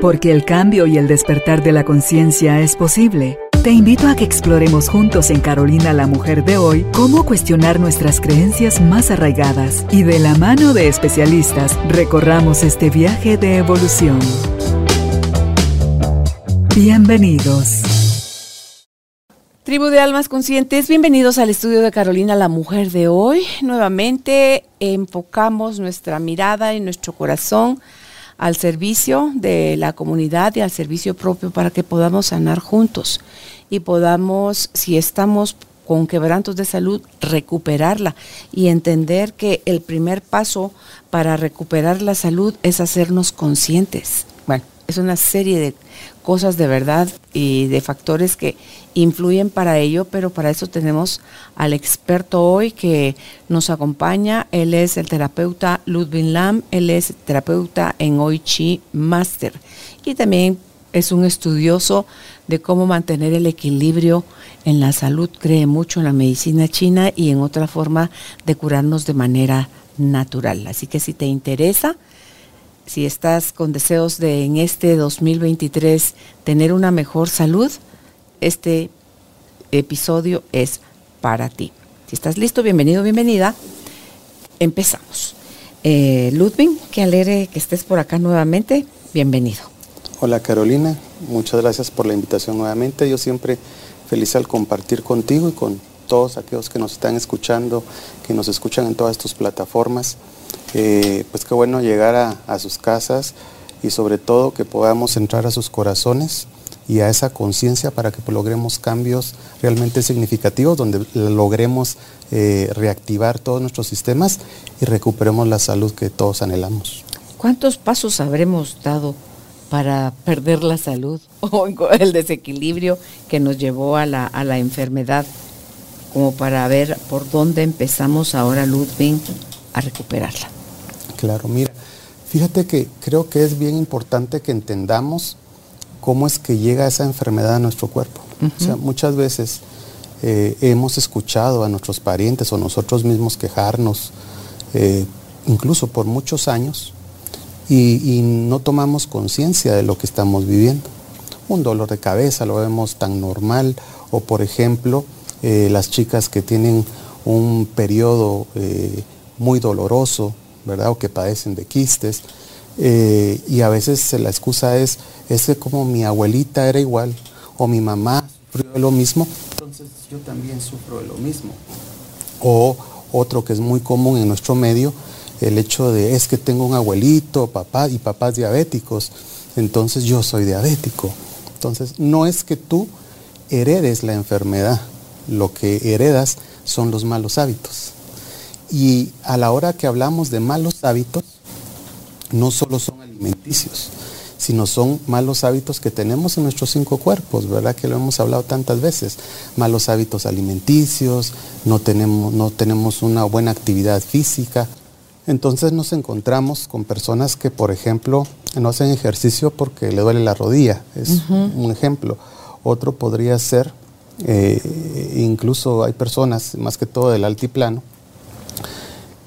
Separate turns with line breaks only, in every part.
Porque el cambio y el despertar de la conciencia es posible. Te invito a que exploremos juntos en Carolina la Mujer de hoy cómo cuestionar nuestras creencias más arraigadas y de la mano de especialistas recorramos este viaje de evolución. Bienvenidos.
Tribu de Almas Conscientes, bienvenidos al estudio de Carolina la Mujer de hoy. Nuevamente enfocamos nuestra mirada y nuestro corazón al servicio de la comunidad y al servicio propio para que podamos sanar juntos y podamos, si estamos con quebrantos de salud, recuperarla y entender que el primer paso para recuperar la salud es hacernos conscientes. Es una serie de cosas de verdad y de factores que influyen para ello, pero para eso tenemos al experto hoy que nos acompaña. Él es el terapeuta Ludwig Lam, él es terapeuta en Chi Master y también es un estudioso de cómo mantener el equilibrio en la salud, cree mucho en la medicina china y en otra forma de curarnos de manera natural. Así que si te interesa, si estás con deseos de en este 2023 tener una mejor salud, este episodio es para ti. Si estás listo, bienvenido, bienvenida. Empezamos. Eh, Ludwig, que alegre que estés por acá nuevamente. Bienvenido.
Hola Carolina, muchas gracias por la invitación nuevamente. Yo siempre feliz al compartir contigo y con todos aquellos que nos están escuchando, que nos escuchan en todas tus plataformas. Eh, pues qué bueno llegar a, sus casas y sobre todo que podamos entrar a sus corazones y a esa conciencia para que logremos cambios realmente significativos, donde logremos eh, reactivar todos nuestros sistemas y recuperemos la salud que todos anhelamos.
¿Cuántos pasos habremos dado para perder la salud o el desequilibrio que nos llevó a la, a la enfermedad? Como para ver por dónde empezamos ahora, Ludwig, a recuperarla.
Claro, mira, fíjate que creo que es bien importante que entendamos cómo es que llega esa enfermedad a nuestro cuerpo. O sea, muchas veces eh, hemos escuchado a nuestros parientes o nosotros mismos quejarnos, eh, incluso por muchos años, y, no tomamos conciencia de lo que estamos viviendo. Un dolor de cabeza lo vemos tan normal, o por ejemplo, eh, las chicas que tienen un periodo muy doloroso, ¿verdad? O que padecen de quistes. Eh, y a veces la excusa es, es que como mi abuelita era igual, o mi mamá sufrió de lo mismo, entonces yo también sufro de lo mismo. O otro que es muy común en nuestro medio, el hecho de es que tengo un abuelito, papá y papás diabéticos, entonces yo soy diabético. Entonces no es que tú heredes la enfermedad, lo que heredas son los malos hábitos. Y a la hora que hablamos de malos hábitos, no solo son alimenticios, sino son malos hábitos que tenemos en nuestros cinco cuerpos, ¿verdad? Que lo hemos hablado tantas veces. Malos hábitos alimenticios, no tenemos, no tenemos una buena actividad física. Entonces nos encontramos con personas que, por ejemplo, no hacen ejercicio porque le duele la rodilla, es un ejemplo. Otro podría ser, eh, incluso hay personas, más que todo del altiplano,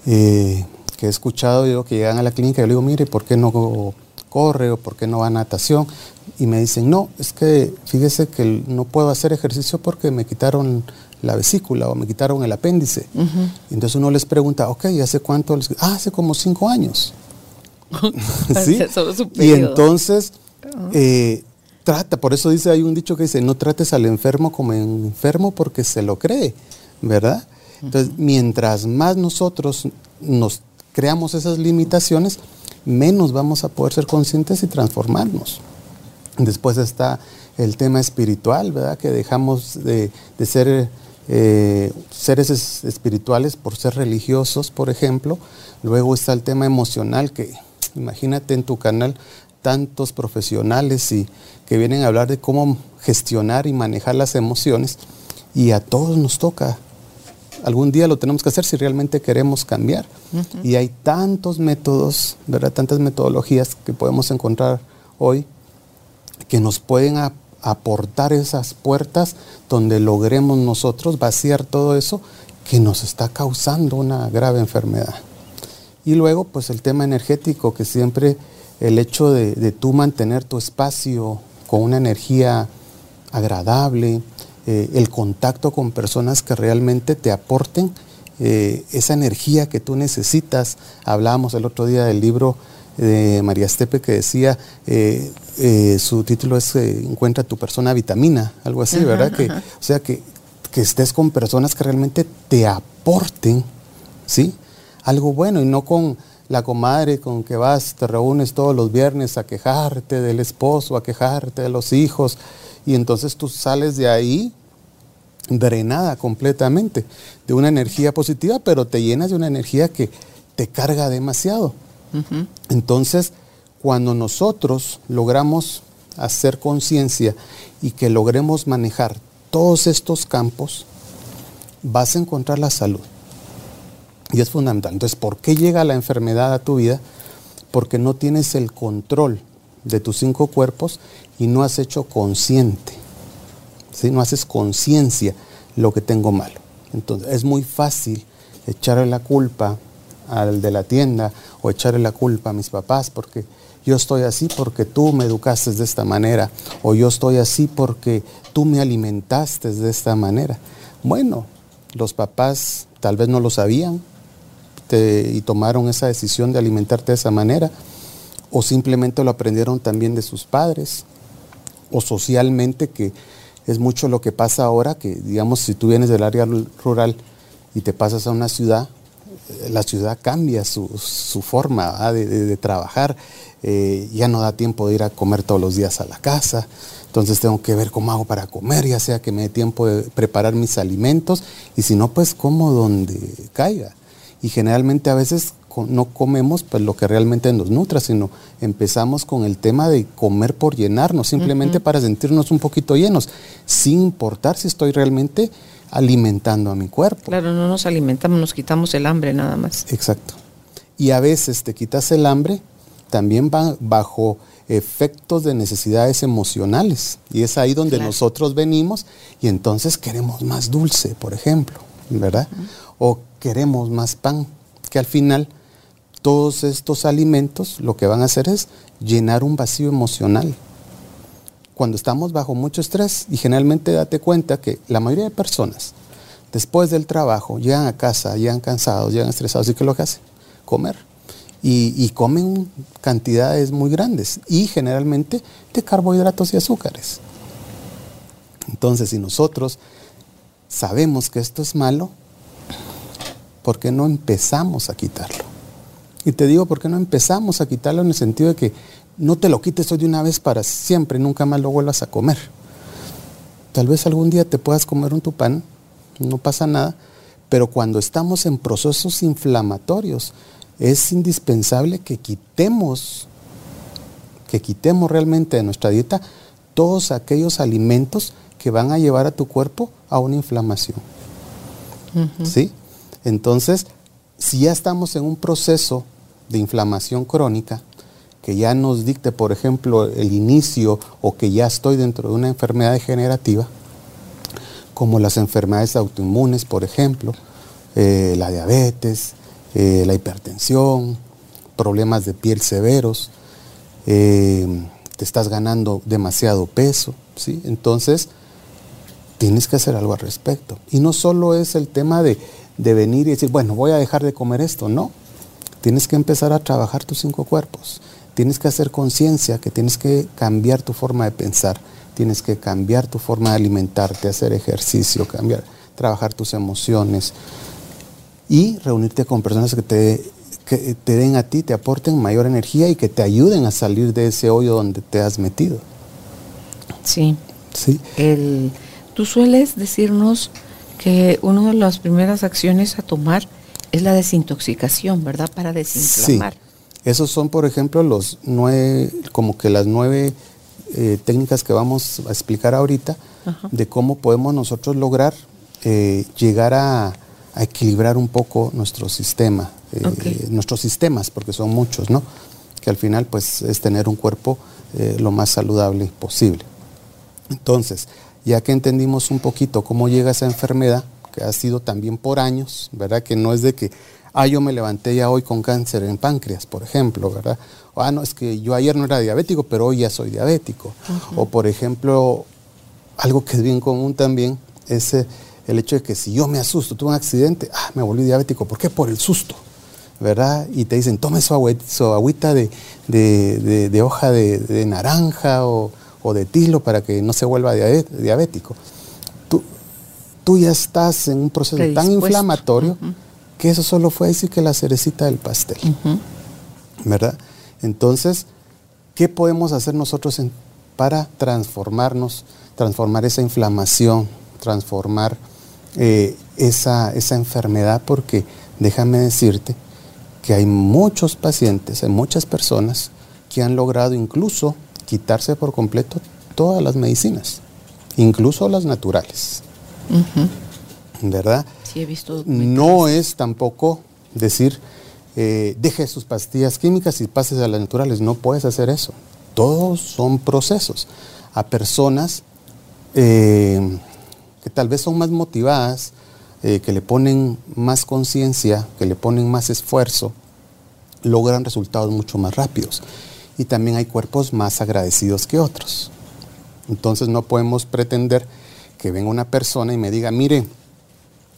eh, que he escuchado, digo, que llegan a la clínica y yo le digo, mire, ¿por qué no corre o por qué no va a natación? Y me dicen, no, es que fíjese que no puedo hacer ejercicio porque me quitaron la vesícula o me quitaron el apéndice. Entonces uno les pregunta, ok, ¿hace cuánto? Les... Ah, hace como cinco años. ¿Sí? y entonces, eh, trata, por eso dice, hay un dicho que dice, no trates al enfermo como enfermo porque se lo cree, ¿verdad? Entonces, mientras más nosotros nos creamos esas limitaciones, menos vamos a poder ser conscientes y transformarnos. Después está el tema espiritual, ¿verdad? Que dejamos de, ser eh, seres espirituales por ser religiosos, por ejemplo. Luego está el tema emocional, que imagínate en tu canal tantos profesionales y que vienen a hablar de cómo gestionar y manejar las emociones y a todos nos toca algún día lo tenemos que hacer si realmente queremos cambiar. Y hay tantos métodos, ¿verdad? tantas metodologías que podemos encontrar hoy que nos pueden aportar esas puertas donde logremos nosotros vaciar todo eso que nos está causando una grave enfermedad. Y luego, pues el tema energético, que siempre el hecho de, de tú mantener tu espacio con una energía agradable, eh, el contacto con personas que realmente te aporten eh, esa energía que tú necesitas. Hablábamos el otro día del libro de María Estepe que decía, eh, su título es Encuentra tu persona vitamina, algo así, ¿verdad? Que, o sea, que, que estés con personas que realmente te aporten, ¿sí? Algo bueno y no con la comadre con que vas, te reúnes todos los viernes a quejarte del esposo, a quejarte de los hijos, y entonces tú sales de ahí drenada completamente de una energía positiva, pero te llenas de una energía que te carga demasiado. Entonces, cuando nosotros logramos hacer conciencia y que logremos manejar todos estos campos, vas a encontrar la salud. Y es fundamental. Entonces, ¿por qué llega la enfermedad a tu vida? Porque no tienes el control de tus cinco cuerpos y no has hecho consciente. ¿sí? No haces conciencia lo que tengo malo. Entonces, es muy fácil echarle la culpa al de la tienda o echarle la culpa a mis papás porque yo estoy así porque tú me educaste de esta manera o yo estoy así porque tú me alimentaste de esta manera. Bueno, los papás tal vez no lo sabían, y tomaron esa decisión de alimentarte de esa manera, o simplemente lo aprendieron también de sus padres, o socialmente, que es mucho lo que pasa ahora, que digamos, si tú vienes del área rural y te pasas a una ciudad, la ciudad cambia su, forma de, trabajar, eh, ya no da tiempo de ir a comer todos los días a la casa, entonces tengo que ver cómo hago para comer, ya sea que me dé tiempo de preparar mis alimentos, y si no, pues como donde caiga y generalmente a veces no comemos pues, lo que realmente nos nutra, sino empezamos con el tema de comer por llenarnos, simplemente para sentirnos un poquito llenos, sin importar si estoy realmente alimentando a mi cuerpo.
Claro, no nos alimentamos, nos quitamos el hambre nada más.
Exacto. Y a veces te quitas el hambre también va bajo efectos de necesidades emocionales. Y es ahí donde nosotros venimos y entonces queremos más dulce, por ejemplo, ¿verdad? O queremos más pan, que al final todos estos alimentos lo que van a hacer es llenar un vacío emocional. Cuando estamos bajo mucho estrés, y generalmente date cuenta que la mayoría de personas, después del trabajo, llegan a casa, llegan cansados, llegan estresados, ¿y qué es lo que hacen? Comer. Y, y comen cantidades muy grandes, y generalmente de carbohidratos y azúcares. Entonces, si nosotros sabemos que esto es malo, ¿por qué no empezamos a quitarlo? Y te digo, ¿por qué no empezamos a quitarlo en el sentido de que no te lo quites hoy de una vez para siempre, nunca más lo vuelvas a comer? Tal vez algún día te puedas comer un tupán, no pasa nada, pero cuando estamos en procesos inflamatorios, es indispensable que quitemos, que quitemos realmente de nuestra dieta todos aquellos alimentos que van a llevar a tu cuerpo a una inflamación. ¿Sí? Entonces, si ya estamos en un proceso de inflamación crónica, que ya nos dicte, por ejemplo, el inicio o que ya estoy dentro de una enfermedad degenerativa, como las enfermedades autoinmunes, por ejemplo, eh, la diabetes, eh, la hipertensión, problemas de piel severos, eh, te estás ganando demasiado peso, ¿sí? Entonces, tienes que hacer algo al respecto. Y no solo es el tema de de venir y decir, bueno, voy a dejar de comer esto. No, tienes que empezar a trabajar tus cinco cuerpos. Tienes que hacer conciencia que tienes que cambiar tu forma de pensar, tienes que cambiar tu forma de alimentarte, hacer ejercicio, cambiar, trabajar tus emociones y reunirte con personas que te, que te den a ti, te aporten mayor energía y que te ayuden a salir de ese hoyo donde te has metido.
Sí. Sí. El, tú sueles decirnos que una de las primeras acciones a tomar es la desintoxicación, ¿verdad? Para desinflamar.
Sí. Esos son, por ejemplo, los nueve, como que las nueve eh, técnicas que vamos a explicar ahorita de cómo podemos nosotros lograr eh, llegar a, equilibrar un poco nuestro sistema, eh, nuestros sistemas, porque son muchos, ¿no? Que al final, pues, es tener un cuerpo lo más saludable posible. Entonces, ya que entendimos un poquito cómo llega esa enfermedad, que ha sido también por años, ¿verdad? Que no es de que Ah, yo me levanté ya hoy con cáncer en páncreas, por ejemplo, ¿verdad? ah, no, es que yo ayer no era diabético, pero hoy ya soy diabético. O por ejemplo, algo que es bien común también es eh, el hecho de que si yo me asusto, tuve un accidente, ah, me volví diabético. ¿Por qué? Por el susto, ¿verdad? Y te dicen, tome su, agüita, de, hoja de, naranja o, de tilo para que no se vuelva diabético. Tú, tú ya estás en un proceso tan inflamatorio que eso solo fue decir que la cerecita del pastel. ¿Verdad? Entonces, ¿qué podemos hacer nosotros para transformarnos, transformar esa inflamación, transformar eh, esa, esa enfermedad? Porque déjame decirte que hay muchos pacientes, hay muchas personas que han logrado incluso quitarse por completo todas las medicinas, incluso las naturales. ¿Verdad? no es tampoco decir, eh, deje sus pastillas químicas y pases a las naturales. No puedes hacer eso. Todos son procesos. A personas eh, que tal vez son más motivadas, eh, que le ponen más conciencia, que le ponen más esfuerzo, logran resultados mucho más rápidos. Y también hay cuerpos más agradecidos que otros. Entonces no podemos pretender que venga una persona y me diga, mire,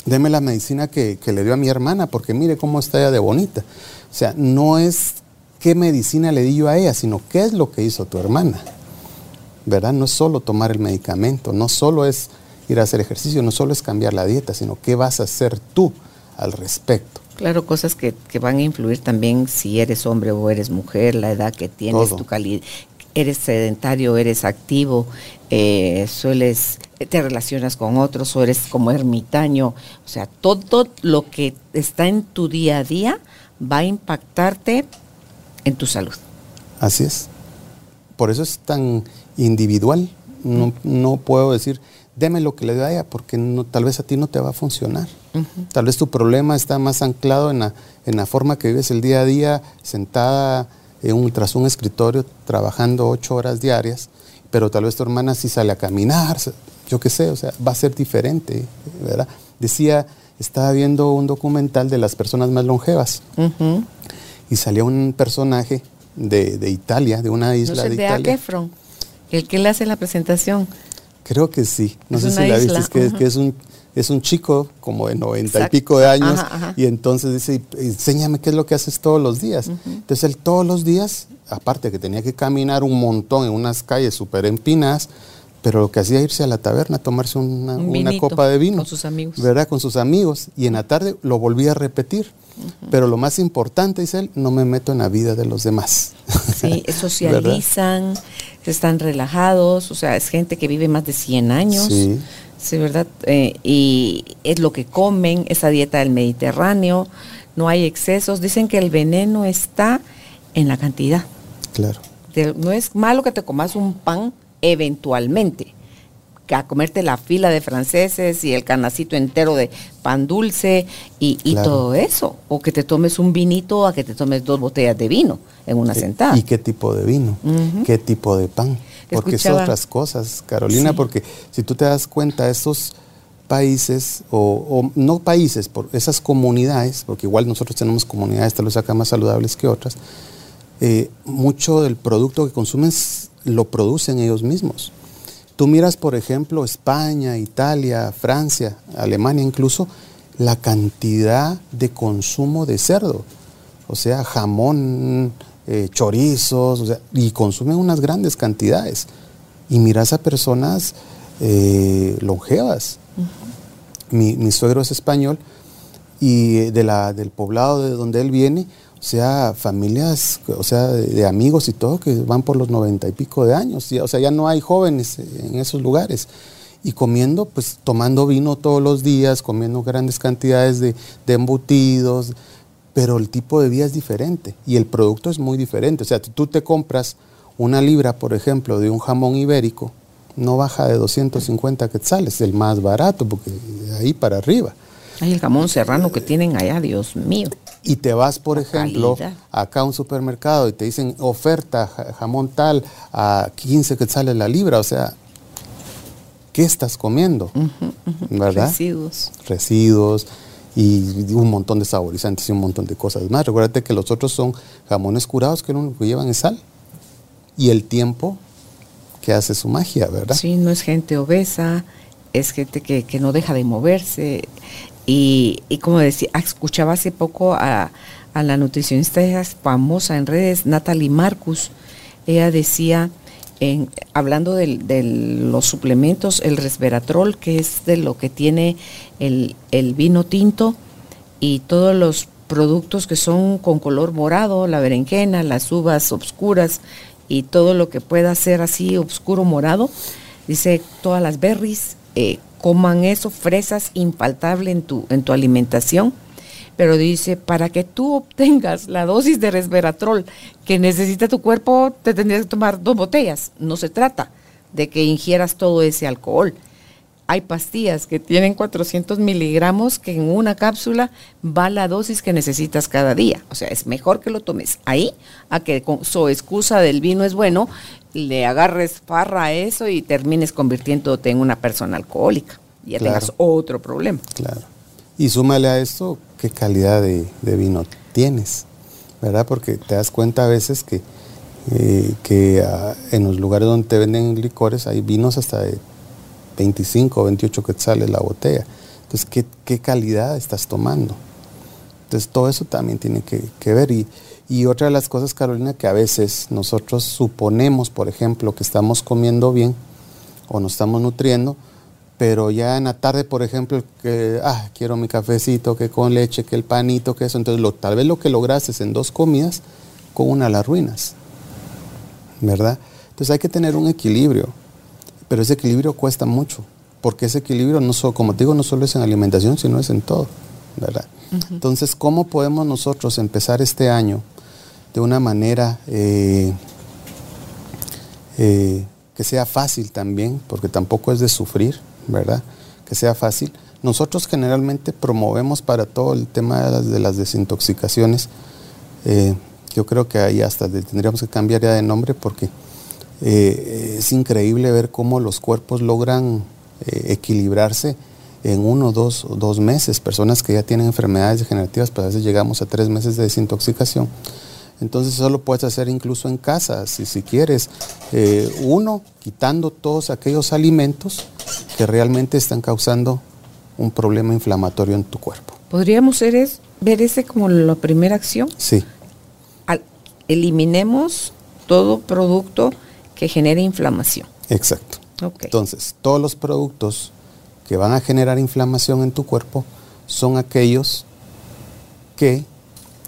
deme la medicina que, le dio a mi hermana, porque mire cómo está ella de bonita. O sea, no es qué medicina le di yo a ella, sino qué es lo que hizo tu hermana. ¿Verdad? No es solo tomar el medicamento, no solo es ir a hacer ejercicio, no solo es cambiar la dieta, sino qué vas a hacer tú al respecto.
Claro, cosas que, van a influir también si eres hombre o eres mujer, la edad que tienes, tu calidad, eres sedentario, eres activo, eh, sueles, te relacionas con otros o eres como ermitaño. O sea, todo lo que está en tu día a día va a impactarte en tu salud.
Así es. Por eso es tan individual. No, puedo decir, deme lo que le dé a ella, porque no, tal vez a ti no te va a funcionar. Tal vez tu problema está más anclado en la, en la forma que vives el día a día, sentada un, tras un escritorio trabajando ocho horas diarias, pero tal vez tu hermana sí sale a caminar, yo qué sé, o sea, va a ser diferente, ¿verdad? Decía, estaba viendo un documental de las personas más longevas y salía un personaje de, Italia, de una isla de, Italia.
el que le hace la presentación.
Creo que sí, no sé si la viste, es que es un es un chico como de noventa y pico de años y entonces dice, enséñame qué es lo que haces todos los días. Entonces él todos los días, aparte que tenía que caminar un montón en unas calles súper empinadas, pero lo que hacía irse a la taberna a tomarse una, copa de vino.
Con sus amigos.
¿Verdad? Con sus amigos. Y en la tarde lo volvía a repetir. Pero lo más importante, dice él, no me meto en la vida de los demás.
Sí, socializan, están relajados, o sea, es gente que vive más de 100 años. Sí. Sí, ¿verdad? Eh, y es lo que comen, esa dieta del Mediterráneo, no hay excesos. Dicen que el veneno está en la cantidad.
Claro.
no es malo que te comas un pan eventualmente, a comerte la fila de franceses y el canacito entero de pan dulce y, todo eso. O que te tomes un vinito a que te tomes dos botellas de vino en una sentada.
¿Y qué tipo de vino? ¿Qué tipo de pan? Porque son otras cosas, Carolina, porque si tú te das cuenta, esos países, o, no países, por esas comunidades, porque igual nosotros tenemos comunidades tal vez acá más saludables que otras, eh, mucho del producto que consumen lo producen ellos mismos. Tú miras, por ejemplo, España, Italia, Francia, Alemania incluso, la cantidad de consumo de cerdo. O sea, jamón, eh, chorizos, y consumen unas grandes cantidades. Y miras a personas eh, longevas. mi, suegro es español y de la, del poblado de donde él viene, sea, familias, o sea, de, amigos y todo que van por los noventa y pico de años. o sea, ya no hay jóvenes en esos lugares. Y comiendo, pues tomando vino todos los días, comiendo grandes cantidades de, embutidos, pero el tipo de vida es diferente y el producto es muy diferente. O sea, tú te compras una libra, por ejemplo, de un jamón ibérico, no baja de 250 quetzales, el más barato, porque de ahí para arriba.
Hay el jamón serrano que tienen allá, Dios mío.
Y te vas, por ejemplo, acá a un supermercado y te dicen oferta jamón tal a 15 quetzales la libra, o sea, ¿qué estás comiendo? ¿Verdad?
Residuos.
Residuos y un montón de saborizantes y un montón de cosas más. Recuerda que los otros son jamones curados que lo único que llevan es sal y el tiempo que hace su magia, ¿verdad?
Sí, no es gente obesa, es gente que, no deja de moverse. Y, como decía, escuchaba hace poco a, la nutricionista famosa en redes, Natalie Marcus, ella decía, hablando de, los suplementos, el resveratrol, que es de lo que tiene el, vino tinto, y todos los productos que son con color morado, la berenjena, las uvas obscuras y todo lo que pueda ser así oscuro morado. Dice, todas las berries, eh, coman eso, fresas, infaltable en tu, en tu alimentación. Pero dice, para que tú obtengas la dosis de resveratrol que necesita tu cuerpo, te tendrías que tomar dos botellas. No se trata de que ingieras todo ese alcohol hay pastillas que tienen 400 miligramos que en una cápsula va la dosis que necesitas cada día. O sea, es mejor que lo tomes ahí a que con su excusa del vino es bueno, le agarres farra a eso y termines convirtiéndote en una persona alcohólica. Y ya tengas otro problema.
Claro. Y súmale a esto qué calidad de, vino tienes, ¿verdad? Porque te das cuenta a veces que, eh, que ah, en los lugares donde te venden licores hay vinos hasta de 25 o 28 quetzales la botella. Entonces, ¿qué, calidad estás tomando? Entonces, todo eso también tiene que, ver. Y, y, otra de las cosas, Carolina, que a veces nosotros suponemos, por ejemplo, que estamos comiendo bien o nos estamos nutriendo, pero ya en la tarde, por ejemplo, que, ah, quiero mi cafecito, que con leche, que el panito, que eso. Entonces, lo, tal vez lo que lograste en dos comidas, con una las ruinas. ¿Verdad? Entonces hay que tener un equilibrio. Pero ese equilibrio cuesta mucho, porque ese equilibrio, no solo, como te digo, no solo es en alimentación, sino es en todo, ¿verdad? Entonces, ¿cómo podemos nosotros empezar este año de una manera eh, eh, que sea fácil también, porque tampoco es de sufrir, ¿verdad? Que sea fácil. Nosotros generalmente promovemos para todo el tema de las, desintoxicaciones, eh, yo creo que ahí hasta tendríamos que cambiar ya de nombre porque es increíble ver cómo los cuerpos logran equilibrarse en uno, dos, dos meses. Personas que ya tienen enfermedades degenerativas, pues a veces llegamos a tres meses de desintoxicación. Entonces eso lo puedes hacer incluso en casa, si, si quieres. Eh, uno, quitando todos aquellos alimentos que realmente están causando un problema inflamatorio en tu cuerpo.
¿Podríamos ver ese como la primera acción?
Sí.
eliminemos todo producto que genere inflamación.
Exacto. Entonces, todos los productos que van a generar inflamación en tu cuerpo son aquellos que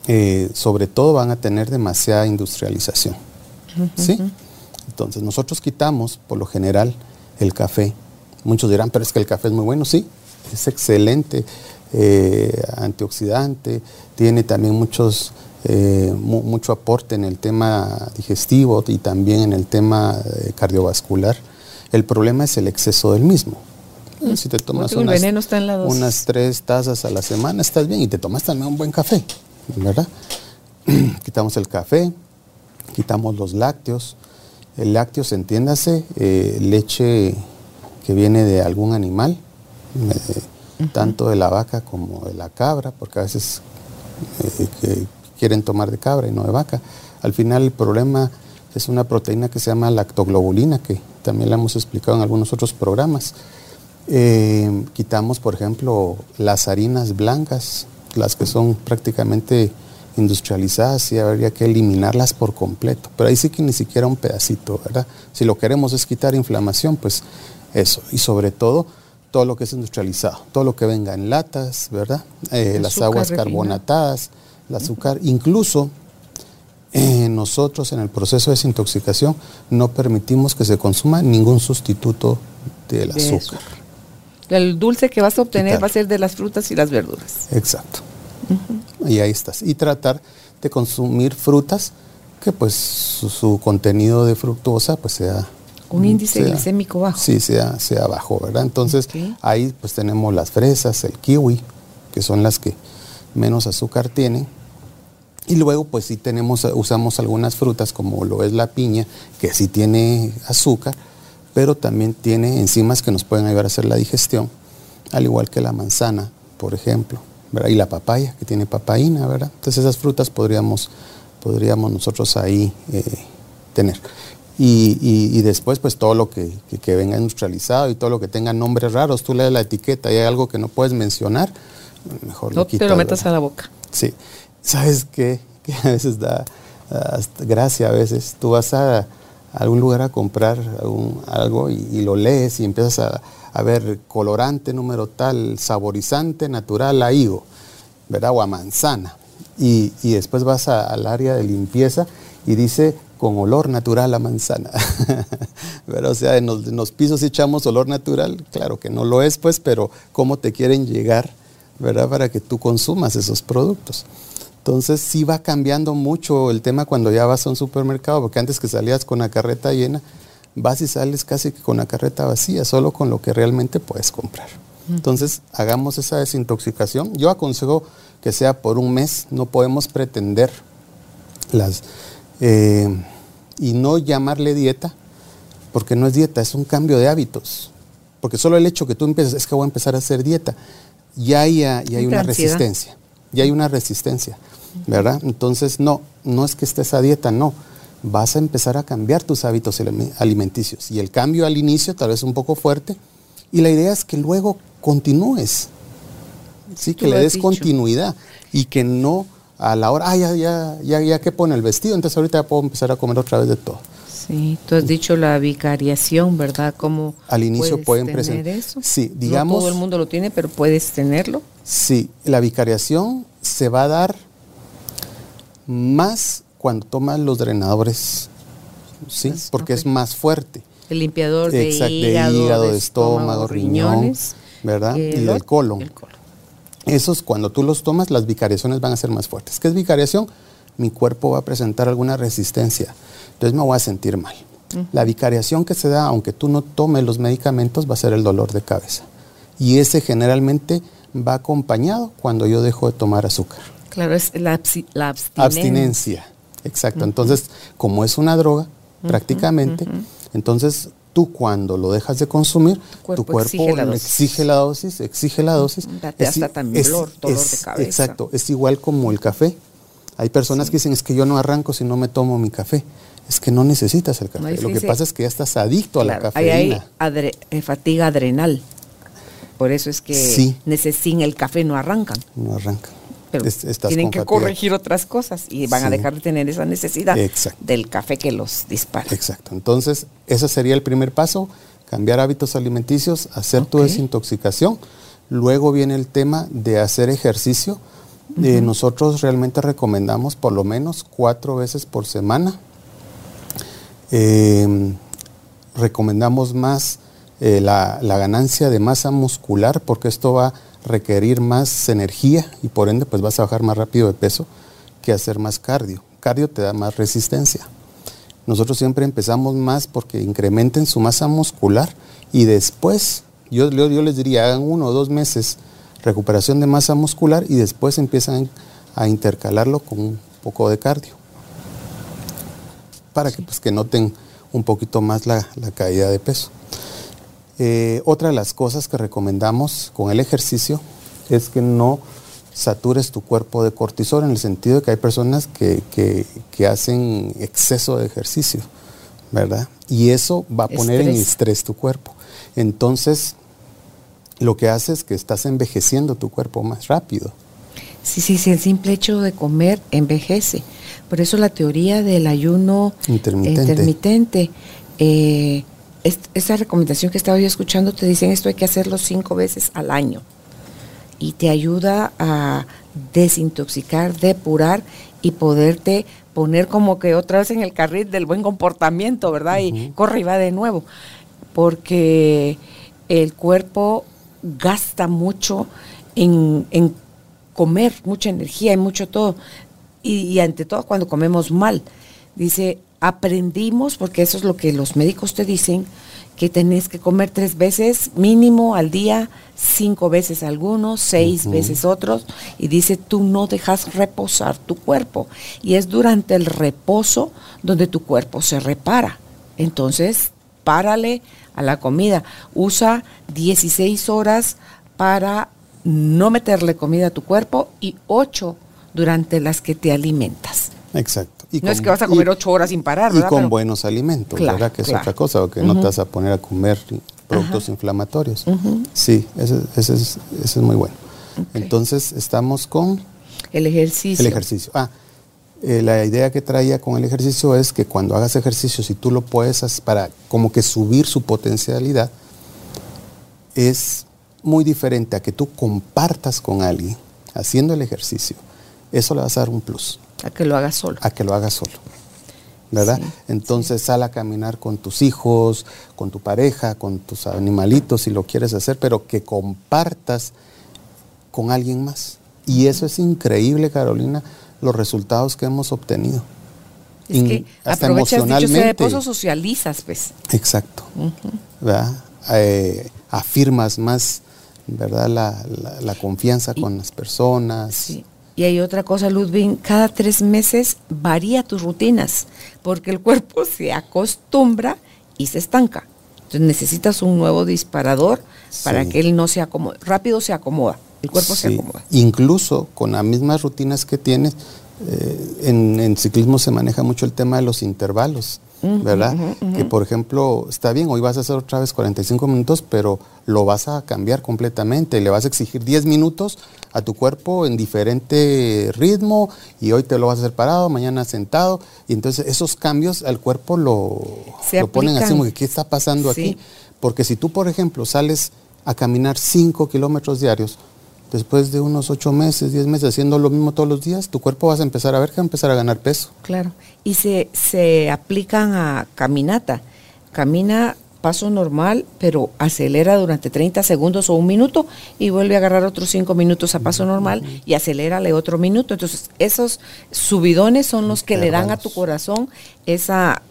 eh, sobre todo van a tener demasiada industrialización. ¿Sí? Entonces, nosotros quitamos por lo general el café. Muchos dirán, pero es que el café es muy bueno. Sí, es excelente eh, antioxidante, tiene también muchos eh, mucho aporte en el tema digestivo y también en el tema cardiovascular. El problema es el exceso del mismo.
Si te tomas unas,
unas, tres tazas a la semana, estás bien y te tomas también un buen café, ¿verdad? quitamos el café, quitamos los lácteos. El lácteo, entiéndase, eh, leche que viene de algún animal, tanto de la vaca como de la cabra, porque a veces quieren tomar de cabra y no de vaca. Al final el problema es una proteína que se llama lactoglobulina, que también la hemos explicado en algunos otros programas. Eh, quitamos, por ejemplo, las harinas blancas, las que son prácticamente industrializadas y habría que eliminarlas por completo. Pero ahí sí que ni siquiera un pedacito, ¿verdad? Si lo queremos es quitar inflamación, pues eso. Y sobre todo, todo lo que es industrializado, todo lo que venga en latas, ¿verdad? Eh, las aguas carbonatadas, el azúcar. Incluso eh, nosotros en el proceso de desintoxicación no permitimos que se consuma ningún sustituto del azúcar.
El dulce que vas a obtener va a ser de las frutas y las verduras.
Exacto. Y ahí estás. Y tratar de consumir frutas que pues su, contenido de fructosa pues sea
un índice glicémico bajo.
Sí, sea, sea bajo, ¿verdad? Entonces ahí pues tenemos las fresas, el kiwi, que son las que menos azúcar tienen, y luego, pues sí tenemos, usamos algunas frutas como lo es la piña, que sí tiene azúcar, pero también tiene enzimas que nos pueden ayudar a hacer la digestión, al igual que la manzana, por ejemplo. ¿Verdad? Y la papaya, que tiene papaína, ¿verdad? Entonces esas frutas podríamos, podríamos nosotros ahí eh, tener. Y, después, pues todo lo que, venga industrializado y todo lo que tenga nombres raros, tú lees la etiqueta y hay algo que no puedes mencionar, mejor
no te lo metas a la boca.
Sí. ¿Sabes qué? Que a veces da gracia, a veces tú vas a, algún lugar a comprar algo y, lo lees y empiezas a, a, ver colorante número tal, saborizante natural a higo, ¿verdad? O a manzana. Y, y después vas al área de limpieza y dice con olor natural a manzana. pero, o sea, en los, pisos echamos olor natural, claro que no lo es, pues, pero cómo te quieren llegar, ¿verdad? Para que tú consumas esos productos. Entonces sí va cambiando mucho el tema cuando ya vas a un supermercado, porque antes que salías con la carreta llena, vas y sales casi con la carreta vacía, solo con lo que realmente puedes comprar. Entonces hagamos esa desintoxicación. Yo aconsejo que sea por un mes, no podemos pretender las eh, y no llamarle dieta, porque no es dieta, es un cambio de hábitos. Porque solo el hecho que tú empieces, es que voy a empezar a hacer dieta, ya hay, ya hay una resistencia, ya hay una resistencia, ¿verdad? Entonces, no, no es que estés a dieta, no. Vas a empezar a cambiar tus hábitos alimenticios. Y el cambio al inicio tal vez un poco fuerte. Y la idea es que luego continúes. Sí, que le des continuidad y que no a la hora, ah, ya, ya, ya, ya que pone el vestido, entonces ahorita ya puedo empezar a comer otra vez de todo.
Sí, tú has dicho la vicariación, ¿verdad? ¿Cómo
Al inicio pueden presentar
eso?
Sí, digamos.
No todo el mundo lo tiene, pero puedes tenerlo.
Sí, la vicariación se va a dar más cuando tomas los drenadores, ¿sí? Porque es más fuerte.
El limpiador de, hígado,
de, estómago, riñones, ¿verdad? y del colon. El colon. Esos, cuando tú los tomas, las vicariaciones van a ser más fuertes. ¿Qué es vicariación? Mi cuerpo va a presentar alguna resistencia, entonces me voy a sentir mal. La vicariación que se da, aunque tú no tomes los medicamentos, va a ser el dolor de cabeza. Y ese generalmente va acompañado cuando yo dejo de tomar azúcar.
Claro, es la, abstinencia.
Abstinencia, exacto. Entonces, como es una droga, prácticamente, entonces tú cuando lo dejas de consumir, tu cuerpo exige la dosis, exige la dosis.
Date hasta también dolor, dolor de cabeza.
Exacto, es igual como el café. Hay personas que dicen, es que yo no arranco si no me tomo mi café. Es que no necesitas el café. lo que pasa es que ya estás adicto a la cafeína.
Hay eh, fatiga adrenal. Por eso es que sin el café no arrancan.
No arrancan
tienen que corregir otras cosas y van a dejar de tener esa necesidad del café que los dispara.
Exacto. Entonces, ese sería el primer paso, cambiar hábitos alimenticios, hacer tu desintoxicación. Luego viene el tema de hacer ejercicio. Eh, nosotros realmente recomendamos por lo menos cuatro veces por semana. Em, recomendamos más eh, la, la, ganancia de masa muscular porque esto va requerir más energía y por ende pues vas a bajar más rápido de peso que hacer más cardio. Cardio te da más resistencia. Nosotros siempre empezamos más porque incrementen su masa muscular y después, yo, les diría, hagan uno o dos meses recuperación de masa muscular y después empiezan a intercalarlo con un poco de cardio. Para que, pues, que noten un poquito más la caída de peso. Eh, otra de las cosas que recomendamos con el ejercicio es que no satures tu cuerpo de cortisol en el sentido de que hay personas que, hacen exceso de ejercicio, ¿verdad? Y eso va a poner en estrés tu cuerpo. Entonces, lo que hace es que estás envejeciendo tu cuerpo más rápido.
Sí, sí, sí, el simple hecho de comer envejece. Por eso la teoría del ayuno intermitente, eh, esta recomendación que estaba yo escuchando te dicen esto hay que hacerlo cinco veces al año y te ayuda a desintoxicar, depurar y poderte poner como que otra vez en el carril del buen comportamiento, ¿verdad? Y corre y va de nuevo, porque el cuerpo gasta mucho en, comer, mucha energía y mucho todo, y, y ante todo cuando comemos mal. Dice, aprendimos, porque eso es lo que los médicos te dicen, que tenés que comer tres veces mínimo al día, cinco veces algunos, seis veces otros, y dice tú no dejas reposar tu cuerpo. Y es durante el reposo donde tu cuerpo se repara. Entonces, párale a la comida. Usa 16 horas para no meterle comida a tu cuerpo y ocho durante las que te alimentas.
Exacto.
No es que vas a comer ocho horas sin parar,
¿verdad? Y con buenos alimentos, ¿verdad? Que
es
otra cosa, porque no te vas a poner a comer productos inflamatorios. Sí, ese, es, muy bueno. Entonces, estamos con...
El ejercicio.
El ejercicio. Ah, eh, la idea que traía con el ejercicio es que cuando hagas ejercicio, si tú lo puedes hacer para como que subir su potencialidad, es muy diferente a que tú compartas con alguien haciendo el ejercicio. Eso le vas a dar un plus.
A que lo hagas solo.
A que lo hagas solo. ¿Verdad? Entonces sal a caminar con tus hijos, con tu pareja, con tus animalitos si lo quieres hacer, pero que compartas con alguien más. Y eso es increíble, Carolina, los resultados que hemos obtenido.
Es que hasta emocionalmente. Dicho, socializas, pues.
Exacto. Eh, afirmas más, ¿verdad? La, confianza con las personas.
Sí. Y hay otra cosa, Ludwig, cada tres meses varía tus rutinas, porque el cuerpo se acostumbra y se estanca. Entonces necesitas un nuevo disparador para que él no se acomode, rápido se acomoda, el cuerpo se acomoda.
Incluso con las mismas rutinas que tienes, eh, en, ciclismo se maneja mucho el tema de los intervalos, ¿verdad? Que por ejemplo, está bien, hoy vas a hacer otra vez 45 minutos, pero lo vas a cambiar completamente, le vas a exigir 10 minutos a tu cuerpo en diferente ritmo y hoy te lo vas a hacer parado, mañana sentado, y entonces esos cambios al cuerpo lo, lo ponen así como que, ¿qué está pasando aquí? Porque si tú, por ejemplo, sales a caminar 5 kilómetros diarios, después de unos ocho meses, diez meses haciendo lo mismo todos los días, tu cuerpo vas a empezar a ver que va a empezar a ganar peso.
Claro, y se, se aplican a caminata. Camina paso normal, pero acelera durante 30 segundos o un minuto y vuelve a agarrar otros 5 minutos a paso normal y acelérale otro minuto. Entonces, esos subidones son los que le dan a tu corazón esa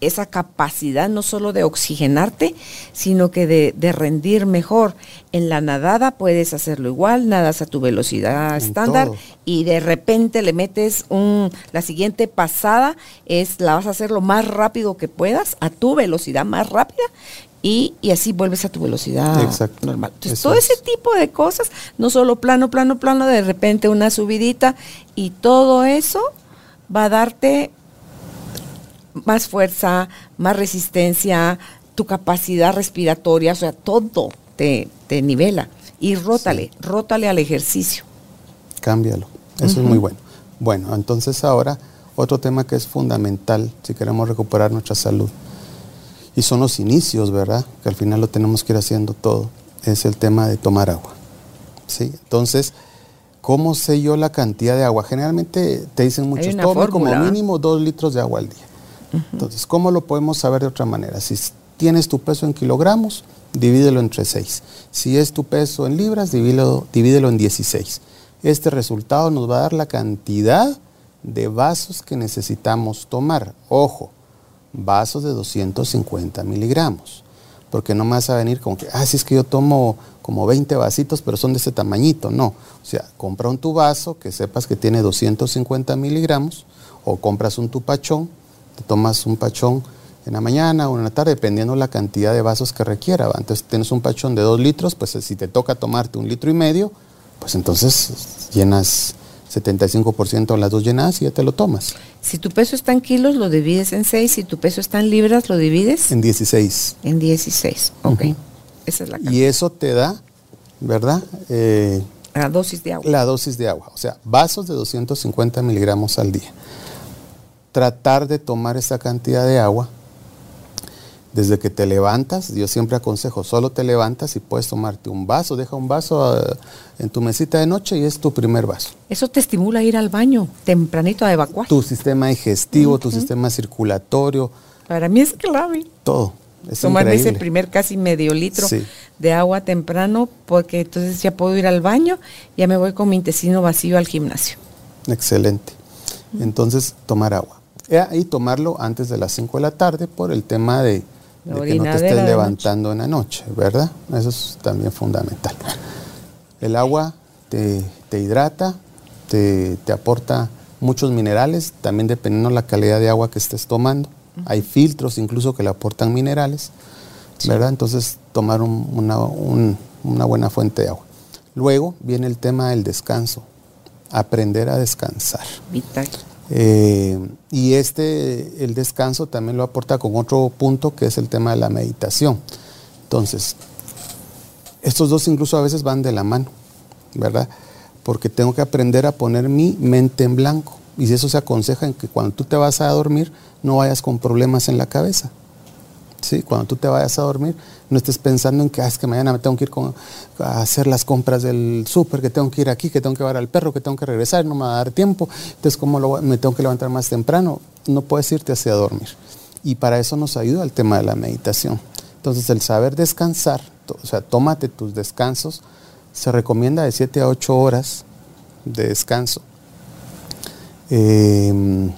esa capacidad no solo de oxigenarte, sino que de, rendir mejor. En la nadada puedes hacerlo igual, nadas a tu velocidad estándar y de repente le metes un, la siguiente pasada es la vas a hacer lo más rápido que puedas, a tu velocidad más rápida y, así vuelves a tu velocidad normal. Entonces, todo ese tipo de cosas, no solo plano, plano, plano, de repente una subidita y todo eso va a darte más fuerza, más resistencia, tu capacidad respiratoria, o sea, todo te, nivela. Y rótale, rótale al ejercicio.
Cámbialo, eso es muy bueno. Bueno, entonces ahora otro tema que es fundamental si queremos recuperar nuestra salud, y son los inicios, ¿verdad? Que al final lo tenemos que ir haciendo todo, es el tema de tomar agua. ¿Sí? Entonces, ¿cómo sé yo la cantidad de agua? Generalmente te dicen muchos, tome como mínimo dos litros de agua al día. Entonces, ¿cómo lo podemos saber de otra manera? Si tienes tu peso en kilogramos, divídelo entre 6. Si es tu peso en libras, divídelo, en 16. Este resultado nos va a dar la cantidad de vasos que necesitamos tomar. Ojo, vasos de 250 miligramos. Porque no me vas a venir con que, ah, si es que yo tomo como 20 vasitos, pero son de ese tamañito. No. O sea, compra un tu vaso que sepas que tiene 250 miligramos, o compras un tupachón te tomas un pachón en la mañana o en la tarde, dependiendo la cantidad de vasos que requiera. Entonces tienes un pachón de dos litros, pues si te toca tomarte un litro y medio, pues entonces llenas 75% de las dos llenadas y ya te lo tomas.
Si tu peso está en kilos, lo divides en 6. Si tu peso está en libras, lo divides
en 16.
En 16, ok. Esa es la
cantidad. Y eso te da, ¿verdad?
Eh, la dosis de agua.
La dosis de agua, o sea, vasos de 250 miligramos al día tratar de tomar esa cantidad de agua desde que te levantas, yo siempre aconsejo, solo te levantas y puedes tomarte un vaso, deja un vaso eh, en tu mesita de noche y es tu primer vaso.
Eso te estimula a ir al baño tempranito a evacuar.
Tu sistema digestivo, tu sistema circulatorio.
Para mí es clave.
Todo.
Es Tomarme ese primer casi medio litro de agua temprano porque entonces ya puedo ir al baño, ya me voy con mi intestino vacío al gimnasio.
Excelente. Entonces, tomar agua y tomarlo antes de las 5 de la tarde por el tema de, que no te estés levantando en la noche, ¿verdad? Eso es también fundamental. El agua te, hidrata, te, aporta muchos minerales, también dependiendo de la calidad de agua que estés tomando. Hay filtros incluso que le aportan minerales, ¿verdad? Entonces, tomar una, una buena fuente de agua. Luego viene el tema del descanso, aprender a descansar.
Vital.
Eh, y este, el descanso también lo aporta con otro punto que es el tema de la meditación. Entonces, estos dos incluso a veces van de la mano, ¿verdad? Porque tengo que aprender a poner mi mente en blanco. Y eso se aconseja en que cuando tú te vas a dormir, no vayas con problemas en la cabeza. ¿Sí? Cuando tú te vayas a dormir, no estés pensando en que ah, es que mañana me tengo que ir a hacer las compras del súper, que tengo que ir aquí, que tengo que llevar al perro, que tengo que regresar, no me va a dar tiempo. Entonces, ¿cómo me tengo que levantar más temprano? No puedes irte hacia dormir. Y para eso nos ayuda el tema de la meditación. Entonces, el saber descansar, o sea, tómate tus descansos, se recomienda de 7 a 8 horas de descanso. Em,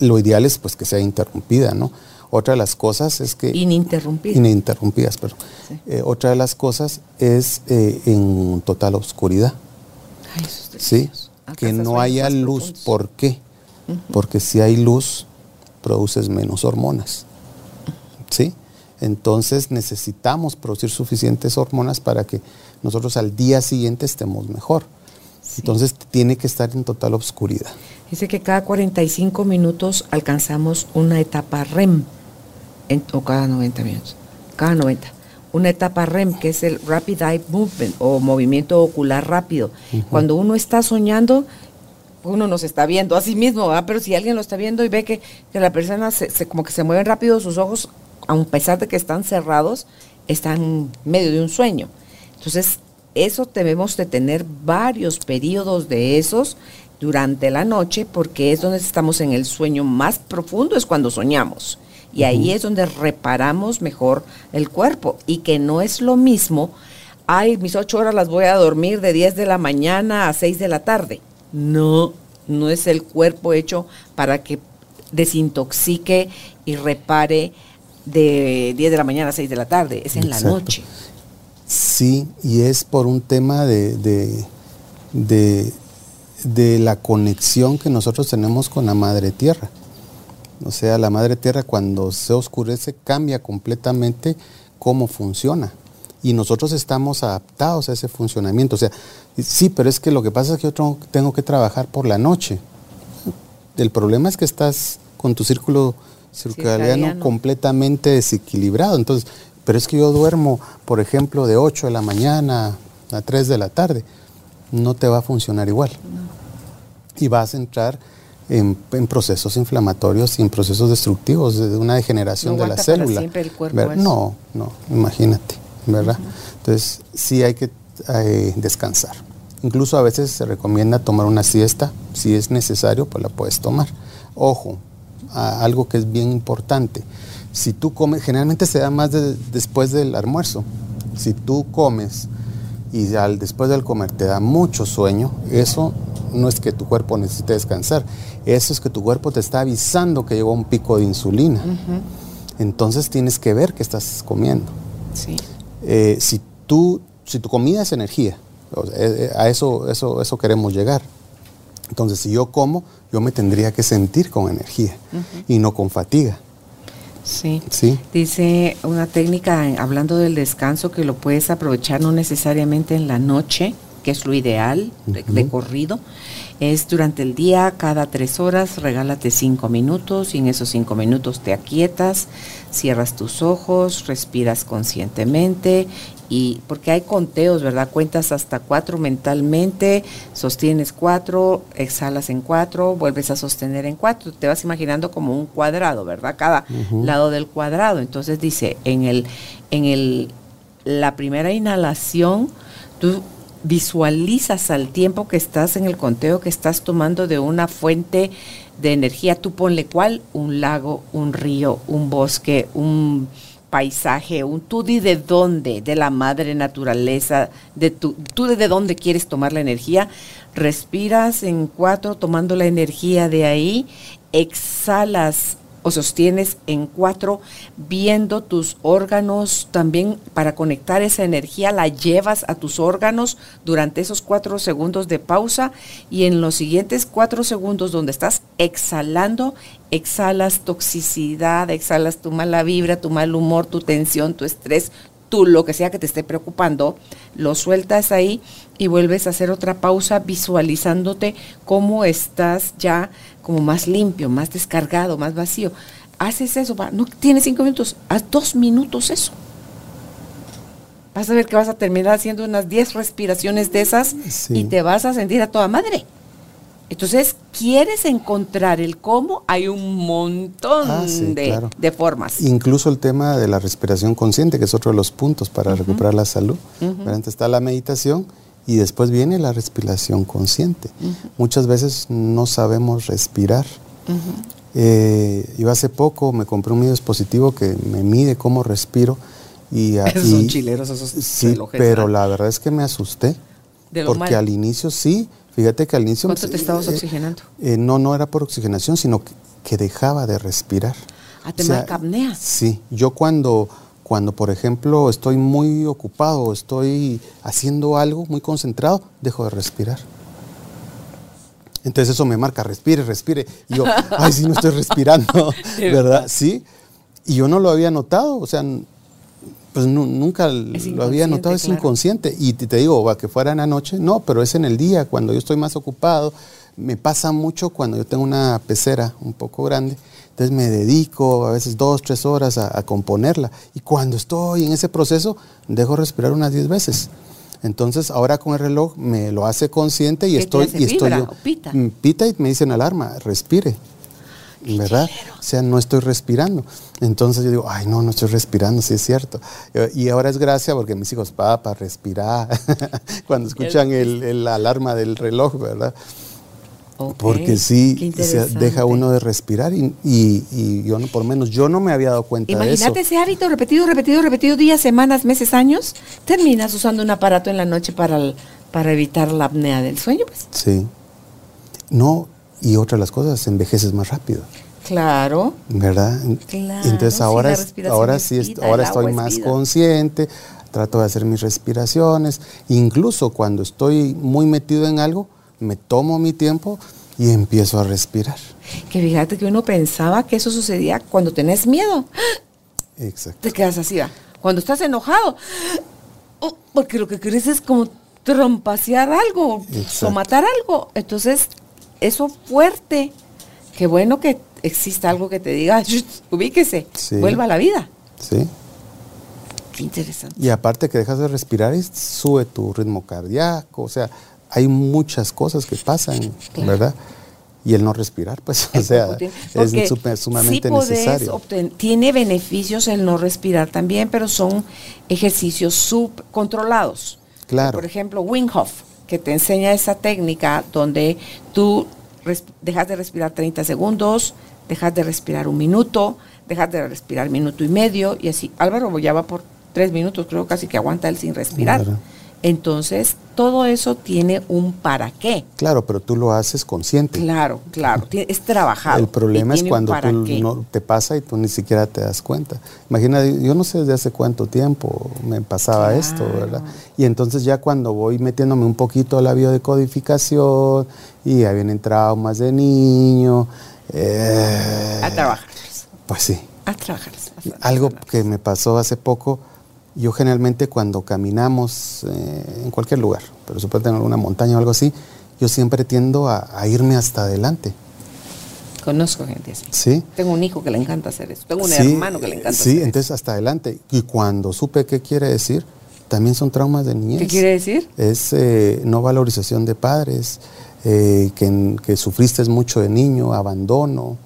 lo ideal es pues que sea interrumpida, ¿no? Otra de las cosas es que...
Ininterrumpidas.
Ininterrumpidas, pero eh, otra de las cosas es eh, en total oscuridad.
Ay,
sí, que no haya luz. ¿Por qué? Porque si hay luz, produces menos hormonas. ¿Sí? Entonces necesitamos producir suficientes hormonas para que nosotros al día siguiente estemos mejor. Entonces tiene que estar en total oscuridad.
Dice que cada 45 minutos alcanzamos una etapa REM, o cada 90 minutos, cada 90. Una etapa REM, que es el Rapid Eye Movement o movimiento ocular rápido. Cuando uno está soñando, uno nos está viendo a sí mismo, pero si alguien lo está viendo y ve que, la persona se, como que se mueven rápido sus ojos, a pesar de que están cerrados, están en medio de un sueño. Entonces, eso debemos de tener varios periodos de esos durante la noche porque es donde estamos en el sueño más profundo, es cuando soñamos. Y ahí es donde reparamos mejor el cuerpo y que no es lo mismo, ay, mis ocho horas las voy a dormir de 10 de la mañana a 6 de la tarde. No, no es el cuerpo hecho para que desintoxique y repare de 10 de la mañana a 6 de la tarde, es en la noche.
Sí, y es por un tema de, de, de, la conexión que nosotros tenemos con la Madre Tierra. O sea, la Madre Tierra cuando se oscurece cambia completamente cómo funciona. Y nosotros estamos adaptados a ese funcionamiento. O sea, sí, pero es que lo que pasa es que yo tengo que trabajar por la noche. El problema es que estás con tu círculo circadiano completamente desequilibrado. Entonces, pero es que yo duermo, por ejemplo, de 8 de la mañana a 3 de la tarde. No te va a funcionar igual. Y vas a entrar en, procesos inflamatorios y en procesos destructivos de una degeneración de la célula.
el cuerpo
no, no, imagínate, ¿verdad? Entonces, sí hay que eh, descansar. Incluso a veces se recomienda tomar una siesta, si es necesario, pues la puedes tomar. Ojo, algo que es bien importante si tú comes, generalmente se da más después del almuerzo. Si tú comes y al, después del comer te da mucho sueño, eso no es que tu cuerpo necesite descansar, eso es que tu cuerpo te está avisando que llegó un pico de insulina. Entonces tienes que ver qué estás comiendo. Eh, si, tú, si tu comida es energía, eh, eh, a eso, eso, eso queremos llegar. Entonces, si yo como, yo me tendría que sentir con energía y no con fatiga.
Sí. sí. Dice una técnica, hablando del descanso, que lo puedes aprovechar no necesariamente en la noche, que es lo ideal de, corrido, es durante el día, cada tres horas, regálate cinco minutos y en esos cinco minutos te aquietas, cierras tus ojos, respiras conscientemente y porque hay conteos, ¿verdad? Cuentas hasta cuatro mentalmente, sostienes cuatro, exhalas en cuatro, vuelves a sostener en cuatro, te vas imaginando como un cuadrado, ¿verdad? Cada lado del cuadrado. Entonces dice, en el, en el, la primera inhalación, tú visualizas al tiempo que estás en el conteo que estás tomando de una fuente de energía, tú ponle cuál, un lago, un río, un bosque, un paisaje, un tú de dónde, de la madre naturaleza, de tú de dónde quieres tomar la energía, respiras en cuatro tomando la energía de ahí, exhalas o sostienes en cuatro, viendo tus órganos también para conectar esa energía, la llevas a tus órganos durante esos cuatro segundos de pausa y en los siguientes cuatro segundos donde estás exhalando, exhalas toxicidad, exhalas tu mala vibra, tu mal humor, tu tensión, tu estrés, tú lo que sea que te esté preocupando, lo sueltas ahí y vuelves a hacer otra pausa visualizándote cómo estás ya como más limpio, más descargado, más vacío. Haces eso, no tienes cinco minutos, haz dos minutos eso. Vas a ver que vas a terminar haciendo unas diez respiraciones de esas y te vas a sentir a toda madre. Entonces, quieres encontrar el cómo, hay un montón ah, de, formas.
Incluso el tema de la respiración consciente, que es otro de los puntos para recuperar la salud. Antes está la meditación y después viene la respiración consciente. Muchas veces no sabemos respirar. Eh, yo hace poco me compré un dispositivo que me mide cómo respiro. Y,
Son chileros esos
Sí, pero la verdad es que me asusté. porque al inicio sí, Fíjate que al inicio...
¿Cuánto te estabas eh, oxigenando?
Eh, no, no era por oxigenación, sino que, dejaba de respirar.
¿A tener apnea?
Sí, yo cuando, cuando, por ejemplo, estoy muy ocupado, estoy haciendo algo muy concentrado, dejo de respirar. Entonces eso me marca, respire, respire. Y yo, ay, sí, no estoy respirando, ¿verdad? Sí. Y yo no lo había notado, o sea, pues nunca lo había notado, es inconsciente. Y te, digo, que fuera en la noche, no, pero es en el día, cuando yo estoy más ocupado. Me pasa mucho cuando yo tengo una pecera un poco grande, entonces me dedico a veces dos, tres horas a, componerla. Y cuando estoy en ese proceso, dejo respirar unas diez veces. Entonces ahora con el reloj me lo hace consciente y estoy... y estoy
pita?
Mm, pita y me dicen alarma, respire. ¿verdad? O sea, no estoy respirando. Entonces yo digo, ay, no, no estoy respirando, sí es cierto. Y ahora es gracia porque mis hijos, papá, respirar, cuando escuchan el, alarma del reloj, ¿verdad? Porque sí, deja uno de respirar y, yo no, por menos yo no me había dado cuenta
de
eso.
Imagínate ese hábito repetido, repetido, repetido, días, semanas, meses, años, terminas usando un aparato en la noche para, para evitar la apnea del sueño, pues.
Sí. No, y otra de las cosas, envejeces más rápido.
Claro.
¿Verdad?
Claro.
Entonces ahora, ahora sí, ahora estoy más consciente, trato de hacer mis respiraciones, incluso cuando estoy muy metido en algo, me tomo mi tiempo y empiezo a respirar.
Que fíjate que uno pensaba que eso sucedía cuando tenés miedo.
Exacto.
Te quedas así, ¿va? Cuando estás enojado, oh, porque lo que quieres es como trompasear algo o matar algo. Entonces eso fuerte. Qué bueno que exista algo que te diga, ubíquese, vuelva a la vida.
Sí.
Qué interesante.
Y aparte que dejas de respirar y sube tu ritmo cardíaco, o sea, hay muchas cosas que pasan, ¿verdad? Y el no respirar, pues, o sea, es sumamente necesario.
tiene beneficios el no respirar también, pero son ejercicios subcontrolados.
Claro.
Por ejemplo, Wim Hof que te enseña esa técnica donde tú dejas de respirar 30 segundos, dejas de respirar un minuto, dejas de respirar minuto y medio y así. Álvaro ya va por tres minutos, creo casi que aguanta él sin respirar. Entonces, todo eso tiene un para qué.
Claro, pero tú lo haces consciente.
Claro, claro, es trabajado.
El problema es cuando tú no te pasa y tú ni siquiera te das cuenta. Imagina, yo no sé desde hace cuánto tiempo me pasaba esto, ¿verdad? Y entonces ya cuando voy metiéndome un poquito a la biodecodificación y ya vienen traumas de niño.
Eh, a trabajar.
Pues sí.
A trabajar.
Algo que me pasó hace poco yo generalmente cuando caminamos eh, en cualquier lugar, pero supongo en alguna montaña o algo así, yo siempre tiendo a, irme hasta adelante.
Conozco gente así.
Sí.
Tengo un hijo que le encanta hacer eso. Tengo un hermano que le encanta
sí, entonces hasta adelante. Y cuando supe qué quiere decir, también son traumas de niñez.
¿Qué quiere decir?
Es eh, no valorización de padres, eh, que, que sufriste mucho de niño, abandono,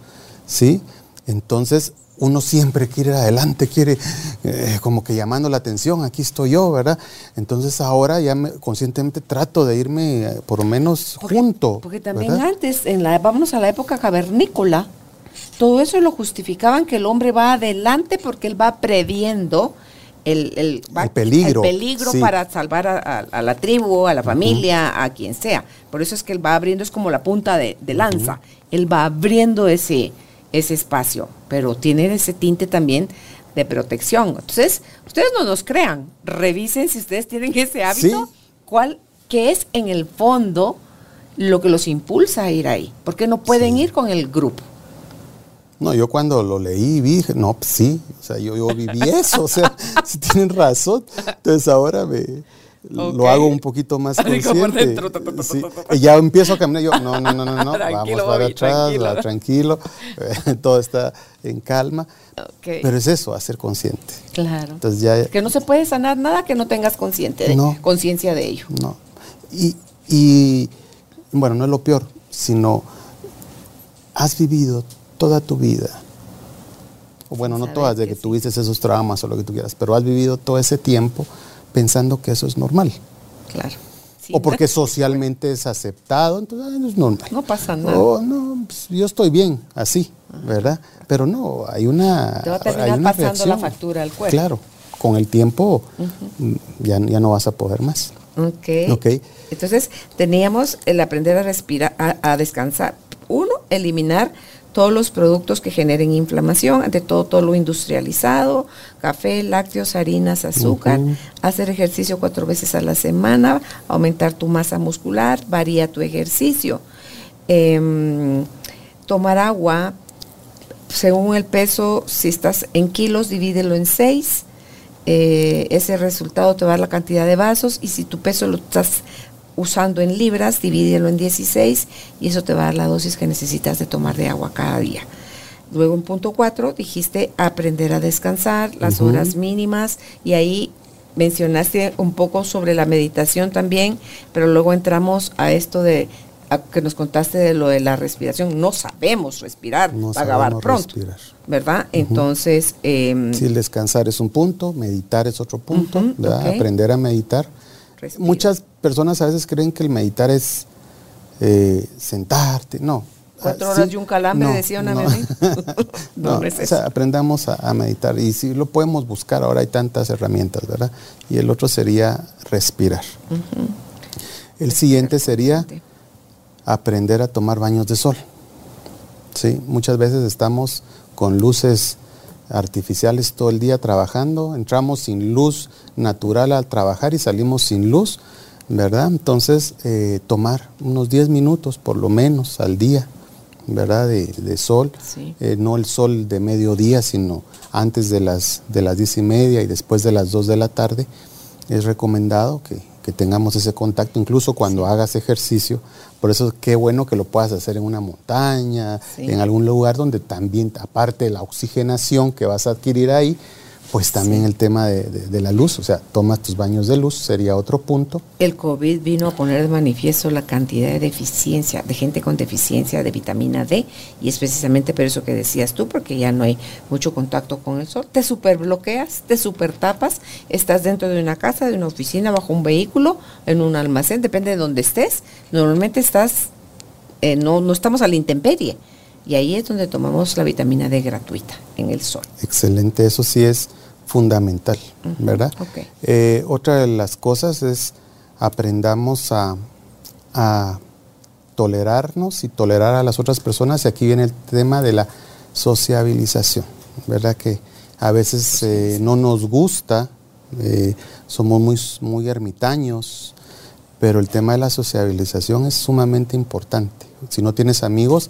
¿sí? Entonces, uno siempre quiere ir adelante, quiere eh, como que llamando la atención, aquí estoy yo, ¿verdad? Entonces ahora ya conscientemente trato de irme eh, por lo menos junto.
Porque también antes, en la, vámonos a la época cavernícola, todo eso lo justificaban que el hombre va adelante porque él va previendo el,
peligro,
peligro para salvar a, la tribu, a la familia, a quien sea. Por eso es que él va abriendo, es como la punta de, lanza, él va abriendo ese ese espacio, pero tienen ese tinte también de protección. Entonces, ustedes no nos crean, revisen si ustedes tienen ese hábito, cuál, qué es en el fondo lo que los impulsa a ir ahí, porque no pueden ir con el grupo.
No, yo cuando lo leí vi, no, pues sí, o sea, yo, yo viví eso, o sea, si tienen razón. Entonces ahora me, lo hago un poquito más consciente. Y ya empiezo a caminar, yo, no, no, no, no, no vamos para atrás, tranquilo, todo está en calma. Pero es eso, hacer consciente.
Claro. Entonces ya, que no se puede sanar nada que no tengas consciente conciencia de ello.
No. Y, y, bueno, no es lo peor, sino has vivido toda tu vida. O bueno, no todas, de que, tuviste esos traumas o lo que tú quieras, pero has vivido todo ese tiempo pensando que eso es normal.
Claro.
o porque socialmente es aceptado, entonces es normal.
No pasa nada.
O no, pues, yo estoy bien, así, ¿verdad? Pero no, hay una.
Te va a terminar pasando la factura al cuerpo.
Claro, con el tiempo mm, ya, ya no vas a poder más.
Ok. okay. Entonces, teníamos el aprender a respirar, a descansar. Uno, eliminar todos los productos que generen inflamación, ante todo todo lo industrializado, café, lácteos, harinas, azúcar, hacer ejercicio cuatro veces a la semana, aumentar tu masa muscular, varía tu ejercicio, em, tomar agua, según el peso, si estás en kilos, divídelo en seis, eh, ese resultado te va a dar la cantidad de vasos y si tu peso lo estás usando en libras, divídelo en 16 y eso te va a dar la dosis que necesitas de tomar de agua cada día. Luego en punto 4 dijiste aprender a descansar, las horas mínimas y ahí mencionaste un poco sobre la meditación también, pero luego entramos a esto de que nos contaste de lo de la respiración. No sabemos respirar, no acabar pronto. ¿Verdad? Entonces...
Eh, sí, descansar es un punto, meditar es otro punto, aprender a meditar Muchas personas a veces creen que el meditar es eh, sentarte, no.
Cuatro horas de un calambre, decía una
no, no, aprendamos a, meditar y si lo podemos buscar, ahora hay tantas herramientas, ¿verdad? Y el otro sería respirar. El siguiente sería aprender a tomar baños de sol. ¿Sí? Muchas veces estamos con luces artificiales todo el día trabajando, entramos sin luz natural al trabajar y salimos sin luz, ¿verdad? Entonces, eh, tomar unos 10 minutos por lo menos al día, ¿verdad? De, sol, eh, no el sol de mediodía, sino antes de las, de las 10 y media y después de las 2 de la tarde, es recomendado que, que tengamos ese contacto, incluso cuando hagas ejercicio. Por eso qué bueno que lo puedas hacer en una montaña, en algún lugar donde también, aparte de la oxigenación que vas a adquirir ahí, pues también el tema de, la luz, o sea, tomas tus baños de luz, sería otro punto.
El COVID vino a poner de manifiesto la cantidad de deficiencia, de gente con deficiencia de vitamina D, y es precisamente por eso que decías tú, porque ya no hay mucho contacto con el sol. Te superbloqueas, te supertapas, estás dentro de una casa, de una oficina, bajo un vehículo, en un almacén, depende de donde estés. Normalmente estás, eh, no, no estamos a la intemperie. Y ahí es donde tomamos la vitamina D gratuita, en el sol.
Excelente, eso sí es fundamental, ¿verdad? Eh, otra de las cosas es aprendamos a, tolerarnos y tolerar a las otras personas. Y aquí viene el tema de la sociabilización, ¿verdad? Que a veces eh, no nos gusta, eh, somos muy, muy ermitaños, pero el tema de la sociabilización es sumamente importante. Si no tienes amigos,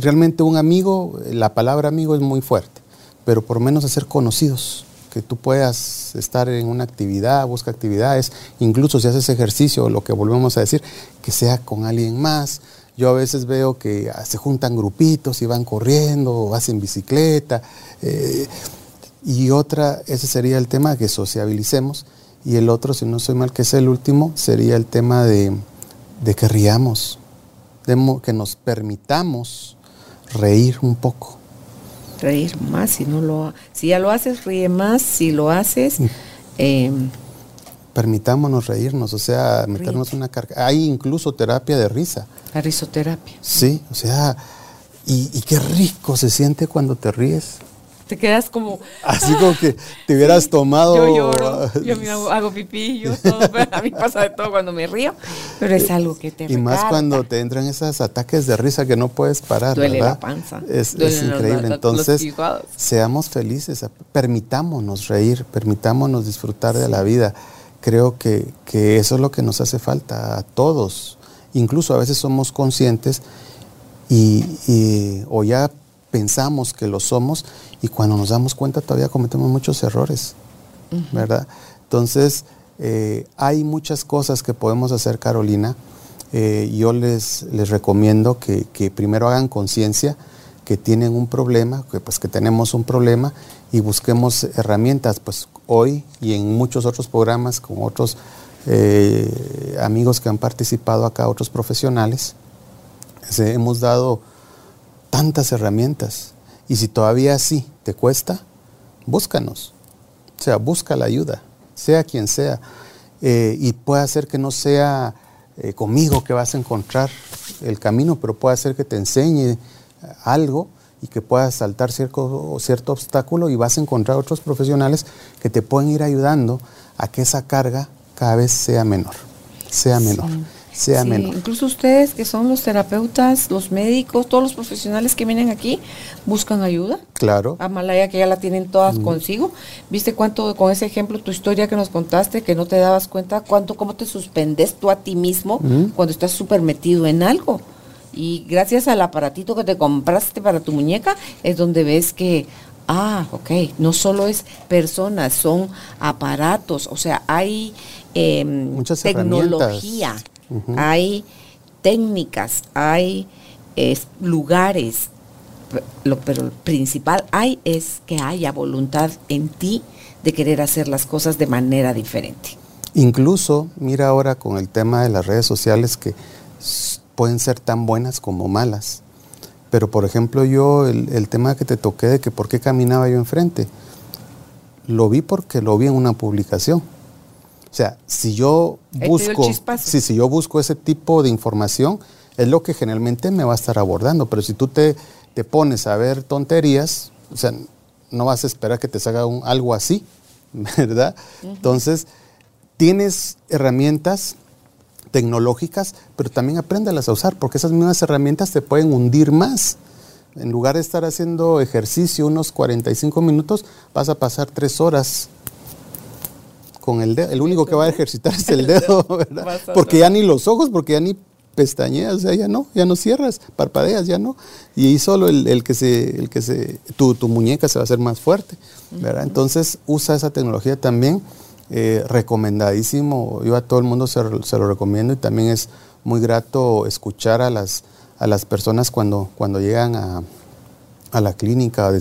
realmente un amigo, la palabra amigo es muy fuerte pero por menos hacer conocidos, que tú puedas estar en una actividad, busca actividades, incluso si haces ejercicio, lo que volvemos a decir, que sea con alguien más. Yo a veces veo que se juntan grupitos y van corriendo o hacen bicicleta. Eh, y otra, ese sería el tema que sociabilicemos. Y el otro, si no soy mal, que es el último, sería el tema de, de que riamos, que nos permitamos reír un poco
reír más si no lo si ya lo haces ríe más si lo haces em,
permitámonos reírnos o sea meternos una carga hay incluso terapia de risa.
La risoterapia.
Sí o sea y, y qué rico se siente cuando te ríes
te quedas como...
Así como que te hubieras tomado...
Yo lloro, yo me hago, pipí, yo todo, a mí pasa de todo cuando me río, pero es algo que te...
Y más cuando te entran esos ataques de risa que no puedes parar,
Duele la panza.
Es, increíble. Entonces, seamos felices, permitámonos reír, permitámonos disfrutar de la vida. Creo que, que eso es lo que nos hace falta a todos. Incluso a veces somos conscientes y, o ya pensamos que lo somos y cuando nos damos cuenta todavía cometemos muchos errores, ¿verdad? Entonces, eh, hay muchas cosas que podemos hacer, Carolina. Eh, yo les, les recomiendo que, que primero hagan conciencia que tienen un problema, que pues que tenemos un problema y busquemos herramientas, pues hoy y en muchos otros programas con otros eh, amigos que han participado acá, otros profesionales, hemos dado tantas herramientas. Y si todavía así te cuesta, búscanos, o sea, busca la ayuda, sea quien sea, eh, y puede ser que no sea eh, conmigo que vas a encontrar el camino, pero puede ser que te enseñe algo y que puedas saltar cierto, cierto obstáculo y vas a encontrar otros profesionales que te pueden ir ayudando a que esa carga cada vez sea menor, sea menor. Sea menor.
Incluso ustedes que son los terapeutas, los médicos, todos los profesionales que vienen aquí, buscan ayuda.
Claro.
Amalaya que ya la tienen todas mm. consigo. ¿Viste cuánto con ese ejemplo, tu historia que nos contaste, que no te dabas cuenta, cuánto, cómo te suspendes tú a ti mismo mm. cuando estás súper metido en algo? Y gracias al aparatito que te compraste para tu muñeca, es donde ves que, ah, ok, no solo es personas, son aparatos, o sea, hay em, tecnología, hay técnicas, hay lugares, lo, pero lo principal hay es que haya voluntad en ti de querer hacer las cosas de manera diferente.
Incluso, mira ahora con el tema de las redes sociales que pueden ser tan buenas como malas. Pero por ejemplo yo, el, tema que te toqué de que por qué caminaba yo enfrente, lo vi porque lo vi en una publicación. O sea, si yo busco, si, si yo busco ese tipo de información, es lo que generalmente me va a estar abordando. Pero si tú te, te pones a ver tonterías, o sea, no vas a esperar que te salga un, algo así, ¿verdad? Entonces, tienes herramientas tecnológicas, pero también apréndalas a usar, porque esas mismas herramientas te pueden hundir más. En lugar de estar haciendo ejercicio unos 45 minutos, vas a pasar tres horas con el dedo. El único que va a ejercitar es el dedo, ¿verdad? Porque ya ni los ojos, porque ya ni pestañeas, o sea, ya no, ya no cierras, parpadeas, ya no. Y ahí solo el, que se, el que se, tu, tu, muñeca se va a hacer más fuerte, ¿verdad? Entonces usa esa tecnología también eh, recomendadísimo. Yo a todo el mundo se, lo recomiendo y también es muy grato escuchar a las, a las personas cuando, cuando llegan a, la clínica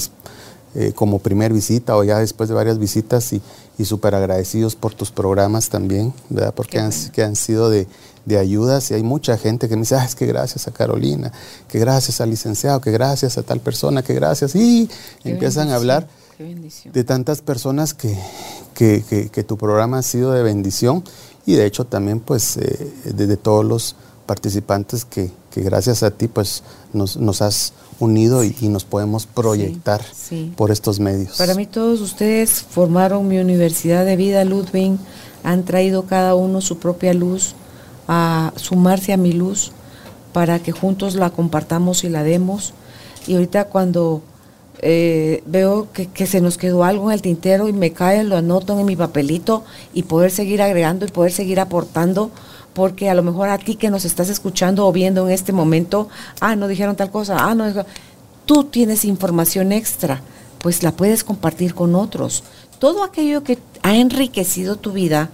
eh, como primer visita o ya después de varias visitas y, y súper agradecidos por tus programas también, ¿verdad? Porque han, que han sido de, de ayudas y hay mucha gente que me dice, ah, es que gracias a Carolina, que gracias al licenciado, que gracias a tal persona, que gracias, y empiezan a hablar de tantas personas que, que, tu programa ha sido de bendición y de hecho también pues eh, de, todos los participantes que, gracias a ti pues nos, nos has unido y, nos podemos proyectar por estos medios.
Para mí todos ustedes formaron mi universidad de vida, Ludwig, han traído cada uno su propia luz a sumarse a mi luz para que juntos la compartamos y la demos. Y ahorita cuando eh, veo que, se nos quedó algo en el tintero y me cae, lo anoto en mi papelito y poder seguir agregando y poder seguir aportando, porque a lo mejor a ti que nos estás escuchando o viendo en este momento, ah, no dijeron tal cosa, ah, no, tú tienes información extra, pues la puedes compartir con otros. Todo aquello que ha enriquecido tu vida,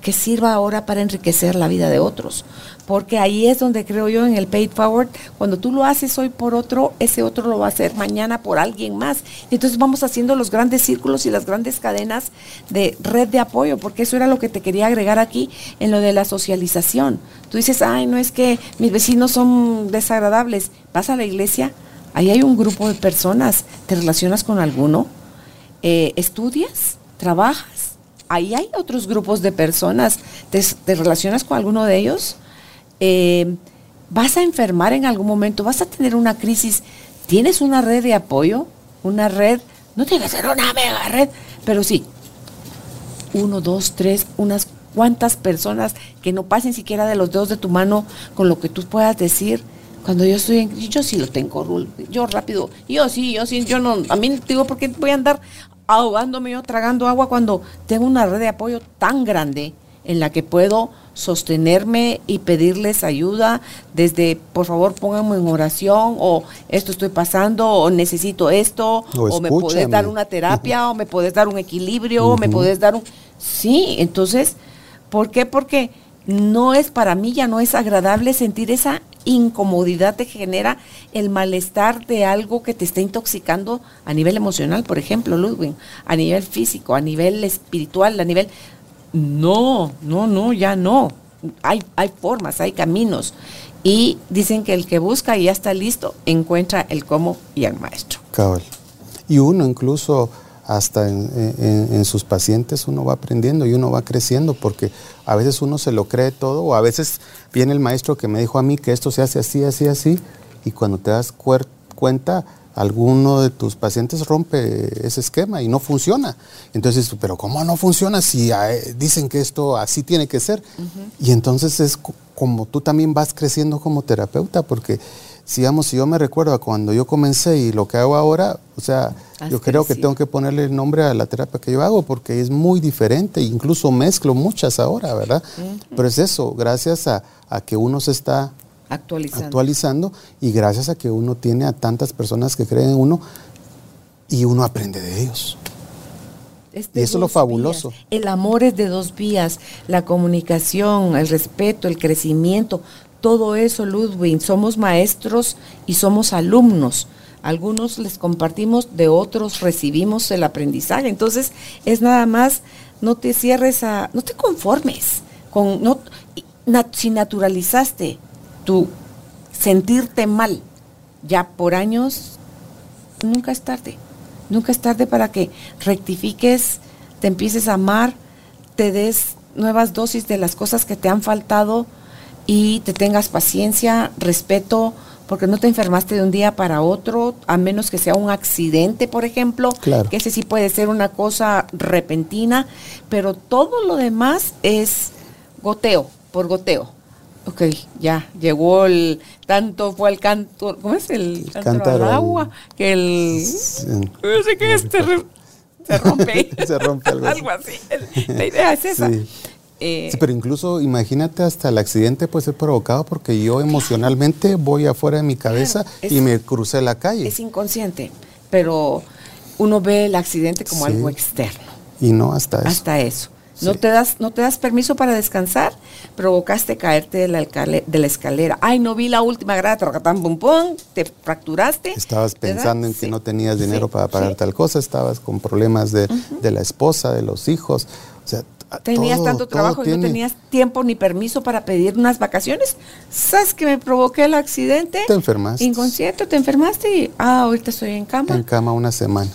que sirva ahora para enriquecer la vida de otros. Porque ahí es donde creo yo en el paid forward, cuando tú lo haces hoy por otro, ese otro lo va a hacer mañana por alguien más. Y entonces vamos haciendo los grandes círculos y las grandes cadenas de red de apoyo, porque eso era lo que te quería agregar aquí en lo de la socialización. Tú dices, ay, no es que mis vecinos son desagradables. Vas a la iglesia, ahí hay un grupo de personas, te relacionas con alguno, eh, estudias, trabajas ahí hay otros grupos de personas. ¿Te, relacionas con alguno de ellos? Eh, ¿Vas a enfermar en algún momento? ¿Vas a tener una crisis? ¿Tienes una red de apoyo? ¿Una red? No tiene que ser una mega red, pero sí. Uno, dos, tres, unas cuantas personas que no pasen siquiera de los dedos de tu mano con lo que tú puedas decir. Cuando yo estoy en, yo sí lo tengo, yo rápido, yo sí, yo sí, yo no, a mí digo, porque voy a andar ahogándome yo tragando agua cuando tengo una red de apoyo tan grande en la que puedo sostenerme y pedirles ayuda desde, por favor, pónganme en oración o esto estoy pasando o necesito esto o, me puedes dar una terapia o me puedes dar un equilibrio o me puedes dar un... Sí, entonces, ¿por qué? Porque no es para mí, ya no es agradable sentir esa incomodidad te genera el malestar de algo que te está intoxicando a nivel emocional, por ejemplo, Ludwig, a nivel físico, a nivel espiritual, a nivel... No, no, no, ya no. Hay, hay formas, hay caminos. Y dicen que el que busca y ya está listo, encuentra el cómo y el maestro.
Cabal. Y uno incluso hasta en, sus pacientes uno va aprendiendo y uno va creciendo porque a veces uno se lo cree todo o a veces viene el maestro que me dijo a mí que esto se hace así, así, así y cuando te das cuenta alguno de tus pacientes rompe ese esquema y no funciona. Entonces, pero ¿cómo no funciona si eh, dicen que esto así tiene que ser? Y entonces es como tú también vas creciendo como terapeuta porque digamos, si yo me recuerdo a cuando yo comencé y lo que hago ahora, o sea, yo creo que tengo que ponerle el nombre a la terapia que yo hago porque es muy diferente, incluso mezclo muchas ahora, ¿verdad? Pero es eso, gracias a, que uno se está
actualizando.
actualizando y gracias a que uno tiene a tantas personas que creen en uno y uno aprende de ellos. y eso es lo fabuloso.
El amor es de dos vías, la comunicación, el respeto, el crecimiento, todo eso, Ludwig. Somos maestros y somos alumnos. Algunos les compartimos, de otros recibimos el aprendizaje. Entonces, es nada más, no te cierres a, no te conformes con, no, si naturalizaste tu sentirte mal ya por años, nunca es tarde. Nunca es tarde para que rectifiques, te empieces a amar, te des nuevas dosis de las cosas que te han faltado y te tengas paciencia, respeto, porque no te enfermaste de un día para otro, a menos que sea un accidente, por ejemplo, que ese sí puede ser una cosa repentina, pero todo lo demás es goteo, por goteo. Ok, ya, llegó el, tanto fue el canto, ¿cómo es el,
cántaro al
agua? Que el, no sé qué es, se rompe.
se rompe algo,
algo así. La idea es esa.
Eh, sí, pero incluso imagínate hasta el accidente puede ser provocado porque yo emocionalmente voy afuera de mi cabeza y me crucé la calle.
Es inconsciente, pero uno ve el accidente como algo externo.
Y no hasta eso.
Hasta eso. No, te das, no te das permiso para descansar, provocaste caerte de la, de la escalera. Ay, no vi la última grada, pum, pum, te fracturaste.
Estabas pensando en que no tenías dinero para pagar tal cosa, estabas con problemas de, de la esposa, de los hijos. O sea,
tenías tanto trabajo y no tenías tiempo ni permiso para pedir unas vacaciones. ¿Sabes que me provoqué el accidente?
Te enfermaste.
Inconsciente, te enfermaste y, ah, ahorita estoy en cama.
En cama una semana.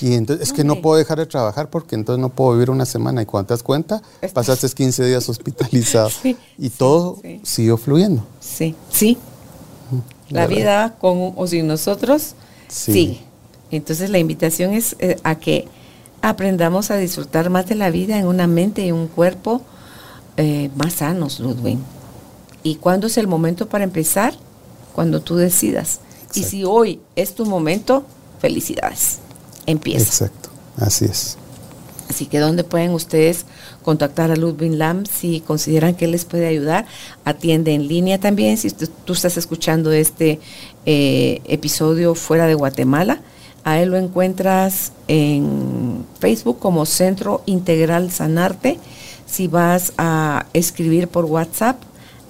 Y entonces es que no puedo dejar de trabajar porque entonces no puedo vivir una semana. Y cuando te das cuenta, pasaste 15 días hospitalizado. y todo siguió fluyendo.
Sí, sí. La vida con o sin nosotros sí. Entonces la invitación es eh, a que aprendamos a disfrutar más de la vida en una mente y un cuerpo eh, más sanos, Ludwig. ¿Y cuándo es el momento para empezar? Cuando tú decidas. Y si hoy es tu momento, felicidades. Empieza.
Exacto, así es.
Así que ¿dónde pueden ustedes contactar a Ludwig Lam si consideran que les puede ayudar? Atiende en línea también si tú estás escuchando este eh, episodio fuera de Guatemala a él lo encuentras en Facebook como Centro Integral Sanarte. Si vas a escribir por WhatsApp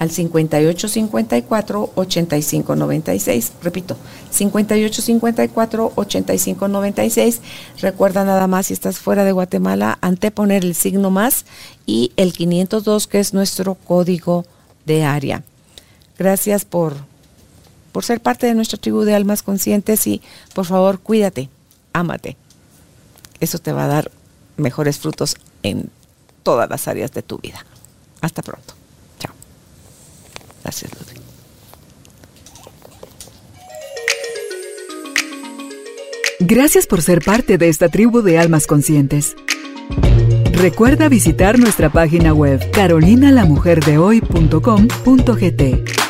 al 5854 8596. Repito, 5854 8596. Recuerda nada más si estás fuera de Guatemala, anteponer el signo más y el 502 que es nuestro código de área. Gracias por por ser parte de nuestra tribu de almas conscientes y por favor cuídate, ámate. Eso te va a dar mejores frutos en todas las áreas de tu vida. Hasta pronto. Chao. Gracias, Ludwig.
Gracias por ser parte de esta tribu de almas conscientes. Recuerda visitar nuestra página web carolinalamujerdehoy.com.gt